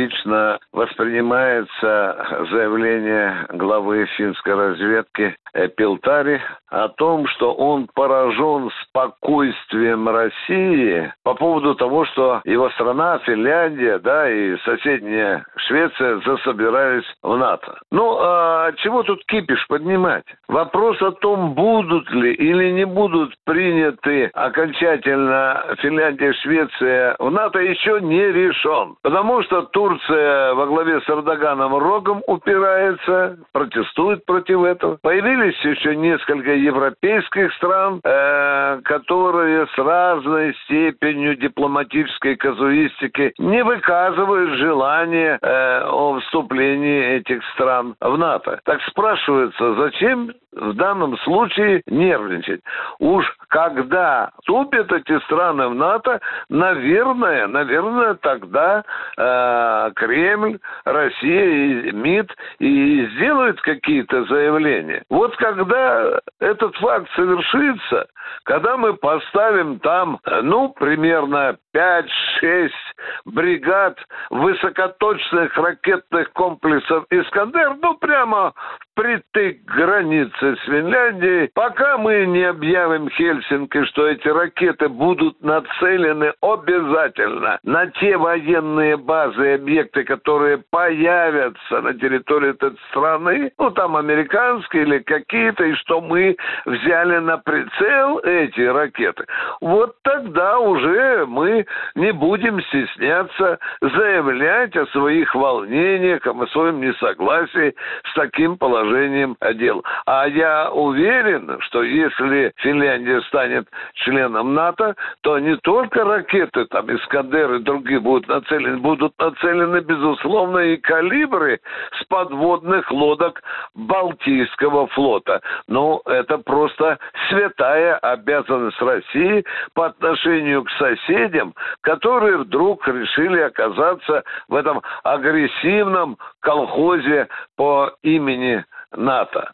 критично воспринимается заявление главы финской разведки Пилтари о том, что он поражен спокойствием России по поводу того, что его страна, Финляндия, да, и соседняя Швеция засобирались в НАТО. Ну, а чего тут кипиш поднимать? Вопрос о том, будут ли или не будут приняты окончательно Финляндия, Швеция в НАТО еще не решен. Потому что Турция во главе с Эрдоганом рогом упирается, протестует против этого. Появились еще несколько европейских стран, э, которые с разной степенью дипломатической казуистики не выказывают желания э, о вступлении этих стран в НАТО. Так спрашивается, зачем в данном случае нервничать? Уж когда вступят эти страны в НАТО, наверное, наверное, тогда э, Кремль, Россия МИД и сделают какие-то заявления. Вот когда этот факт совершится, когда мы поставим там, ну, примерно 5-6 бригад высокоточных ракетных комплексов «Искандер», ну, прямо впритык к границе с Финляндией, пока мы не объявим Хельсинки, что эти ракеты будут нацелены обязательно на те военные базы объекты, которые появятся на территории этой страны, ну, там американские или какие-то, и что мы взяли на прицел эти ракеты, вот тогда уже мы не будем стесняться заявлять о своих волнениях, о своем несогласии с таким положением дел. А я уверен, что если Финляндия станет членом НАТО, то не только ракеты, там, Искандер и другие будут нацелены, будут нацелены, безусловно, и калибры с подводных лодок Балтийского флота. Ну, это просто святая обязанность России по отношению к соседям, которые вдруг решили оказаться в этом агрессивном колхозе по имени НАТО.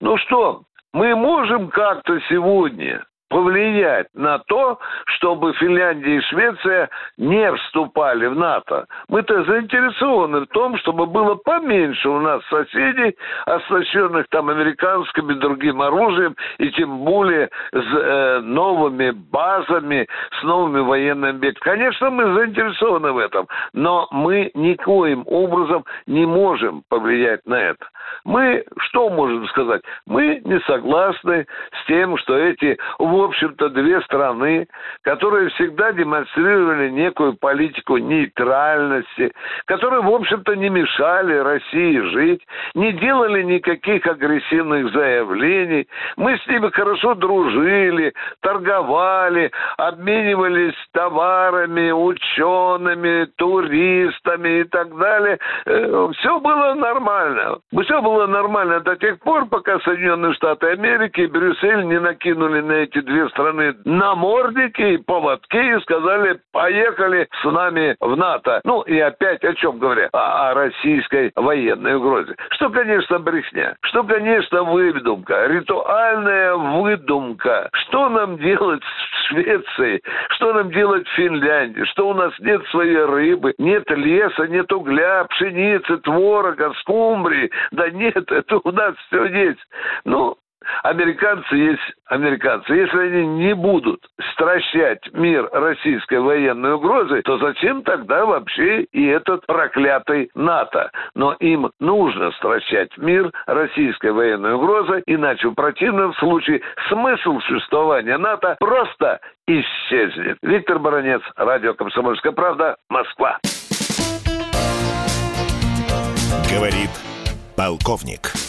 Ну что, мы можем как-то сегодня повлиять на то, чтобы Финляндия и Швеция не вступали в НАТО. Мы-то заинтересованы в том, чтобы было поменьше у нас соседей, оснащенных там американским и другим оружием, и тем более с э, новыми базами, с новыми военными объектами. Конечно, мы заинтересованы в этом, но мы никоим образом не можем повлиять на это. Мы что можем сказать? Мы не согласны с тем, что эти в общем-то, две страны, которые всегда демонстрировали некую политику нейтральности, которые, в общем-то, не мешали России жить, не делали никаких агрессивных заявлений. Мы с ними хорошо дружили, торговали, обменивались товарами, учеными, туристами и так далее. Э, Все было нормально. Все было нормально до тех пор, пока Соединенные Штаты Америки и Брюссель не накинули на эти две страны намордники и поводки и сказали, поехали с нами в НАТО. Ну и опять о чем говоря? О, о российской военной угрозе. Что, конечно, брехня. Что, конечно, выдумка. Ритуальная выдумка. Что нам делать в Швеции? Что нам делать в Финляндии? Что у нас нет своей рыбы, нет леса, нет угля, пшеницы, творога, скумбрии? Да нет, это у нас все есть. Ну, Американцы есть американцы. Если они не будут стращать мир российской военной угрозой, то зачем тогда вообще и этот проклятый НАТО? Но им нужно стращать мир российской военной угрозой, иначе в противном случае смысл существования НАТО просто исчезнет. Виктор Баранец, Радио «Комсомольская правда», Москва. Говорит полковник.